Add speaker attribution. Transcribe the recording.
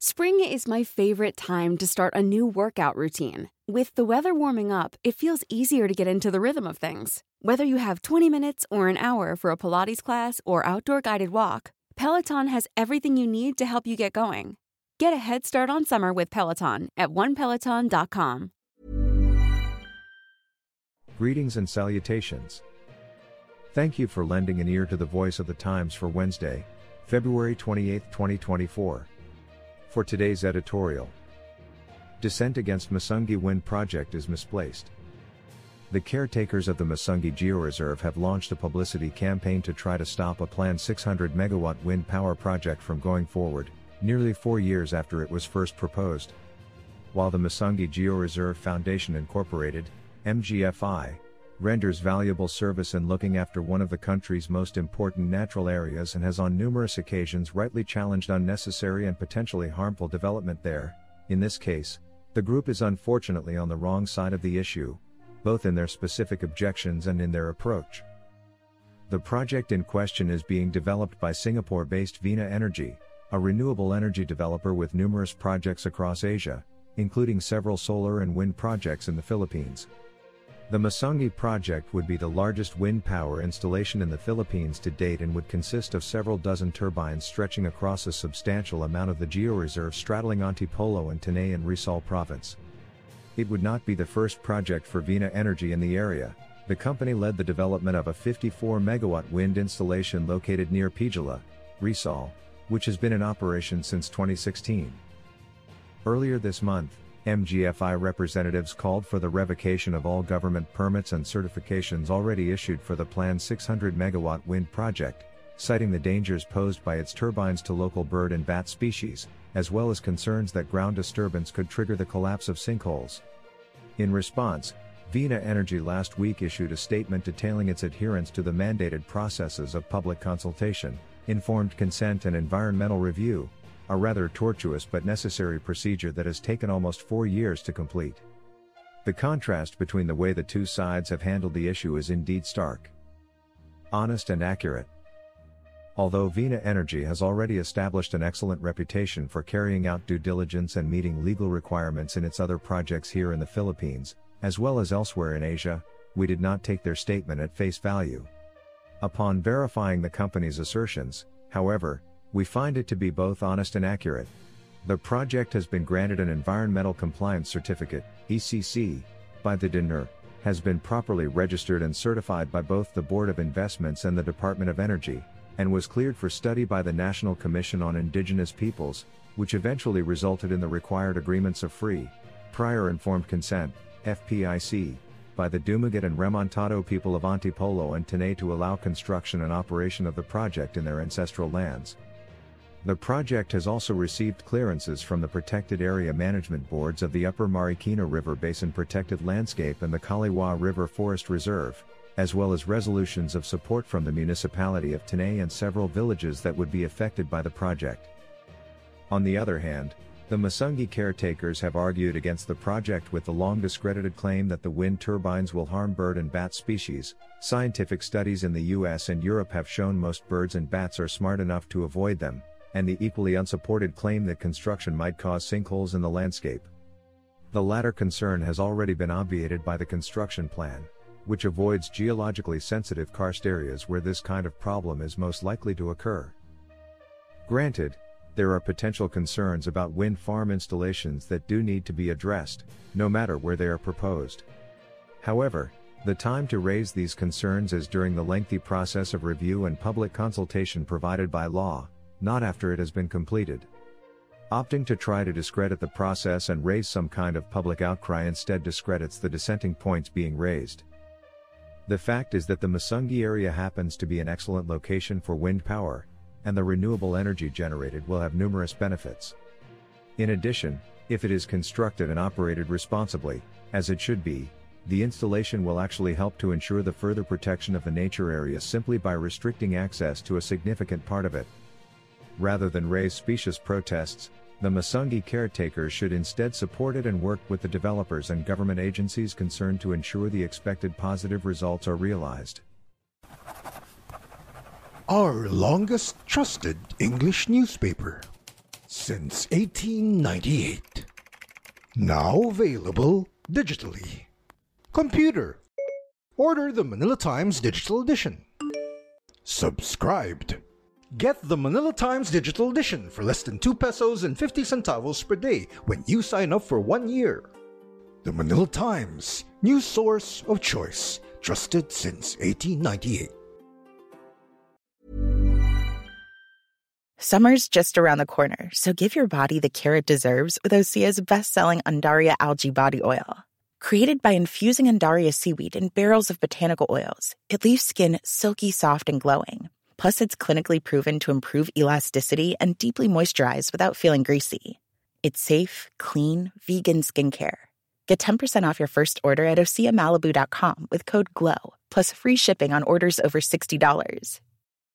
Speaker 1: Spring is my favorite time to start a new workout routine. With the weather warming up, it feels easier to get into the rhythm of things. Whether you have 20 minutes or an hour for a Pilates class or outdoor guided walk, Peloton has everything you need to help you get going. Get a head start on summer with Peloton at onepeloton.com.
Speaker 2: Greetings and salutations. Thank you for lending an ear to the voice of the Times for Wednesday, February 28, 2024. For today's editorial, Dissent against Masungi Wind Project is misplaced. The caretakers of the Masungi Georeserve have launched a publicity campaign to try to stop a planned 600 megawatt wind power project from going forward, nearly four years after it was first proposed. While the Masungi Georeserve Foundation Incorporated, MGFI, renders valuable service in looking after one of the country's most important natural areas and has on numerous occasions rightly challenged unnecessary and potentially harmful development there. In this case, the group is unfortunately on the wrong side of the issue, both in their specific objections and in their approach. The project in question is being developed by Singapore based Vena Energy, a renewable energy developer with numerous projects across Asia, including several solar and wind projects in the Philippines. The Masungi project would be the largest wind power installation in the Philippines to date and would consist of several dozen turbines stretching across a substantial amount of the georeserve straddling Antipolo and Tanay in Rizal province. It would not be the first project for Vena Energy in the area. The company led the development of a 54 megawatt wind installation located near Pililla, Rizal, which has been in operation since 2016. Earlier this month, MGFI representatives called for the revocation of all government permits and certifications already issued for the planned 600 megawatt wind project, citing the dangers posed by its turbines to local bird and bat species, as well as concerns that ground disturbance could trigger the collapse of sinkholes. In response, Vena Energy last week issued a statement detailing its adherence to the mandated processes of public consultation, informed consent and environmental review, a rather tortuous but necessary procedure that has taken almost four years to complete. The contrast between the way the two sides have handled the issue is indeed stark. Honest and accurate. Although Vena Energy has already established an excellent reputation for carrying out due diligence and meeting legal requirements in its other projects here in the Philippines, as well as elsewhere in Asia, we did not take their statement at face value. Upon verifying the company's assertions, however, we find it to be both honest and accurate. The project has been granted an Environmental Compliance Certificate, ECC, by the DENR, has been properly registered and certified by both the Board of Investments and the Department of Energy, and was cleared for study by the National Commission on Indigenous Peoples, which eventually resulted in the required agreements of free, prior informed consent, FPIC, by the Dumagat and Remontado people of Antipolo and Tanay to allow construction and operation of the project in their ancestral lands. The project has also received clearances from the Protected Area Management Boards of the Upper Marikina River Basin Protected Landscape and the Kaliwa River Forest Reserve, as well as resolutions of support from the municipality of Tanay and several villages that would be affected by the project. On the other hand, the Masungi caretakers have argued against the project with the long discredited claim that the wind turbines will harm bird and bat species. Scientific studies in the US and Europe have shown most birds and bats are smart enough to avoid them, and the equally unsupported claim that construction might cause sinkholes in the landscape. The latter concern has already been obviated by the construction plan, which avoids geologically sensitive karst areas where this kind of problem is most likely to occur. Granted, there are potential concerns about wind farm installations that do need to be addressed, no matter where they are proposed. However, the time to raise these concerns is during the lengthy process of review and public consultation provided by law, not after it has been completed. Opting to try to discredit the process and raise some kind of public outcry instead discredits the dissenting points being raised. The fact is that the Masungi area happens to be an excellent location for wind power, and the renewable energy generated will have numerous benefits. In addition, if it is constructed and operated responsibly, as it should be, the installation will actually help to ensure the further protection of the nature area simply by restricting access to a significant part of it. Rather than raise specious protests, the Masungi caretakers should instead support it and work with the developers and government agencies concerned to ensure the expected positive results are realized.
Speaker 3: Our longest trusted English newspaper. since 1898. Now available digitally. Computer. Order the Manila Times Digital Edition. Subscribed. Get the Manila Times Digital Edition for less than 2 pesos and 50 centavos per day when you sign up for one year. The Manila Times, news source of choice, trusted since 1898.
Speaker 4: Summer's just around the corner, so give your body the care it deserves with Osea's best-selling Undaria algae body oil. Created by infusing Undaria seaweed in barrels of botanical oils, it leaves skin silky soft and glowing. Plus, it's clinically proven to improve elasticity and deeply moisturize without feeling greasy. It's safe, clean, vegan skincare. Get 10% off your first order at OseaMalibu.com with code GLOW, plus free shipping on orders over $60.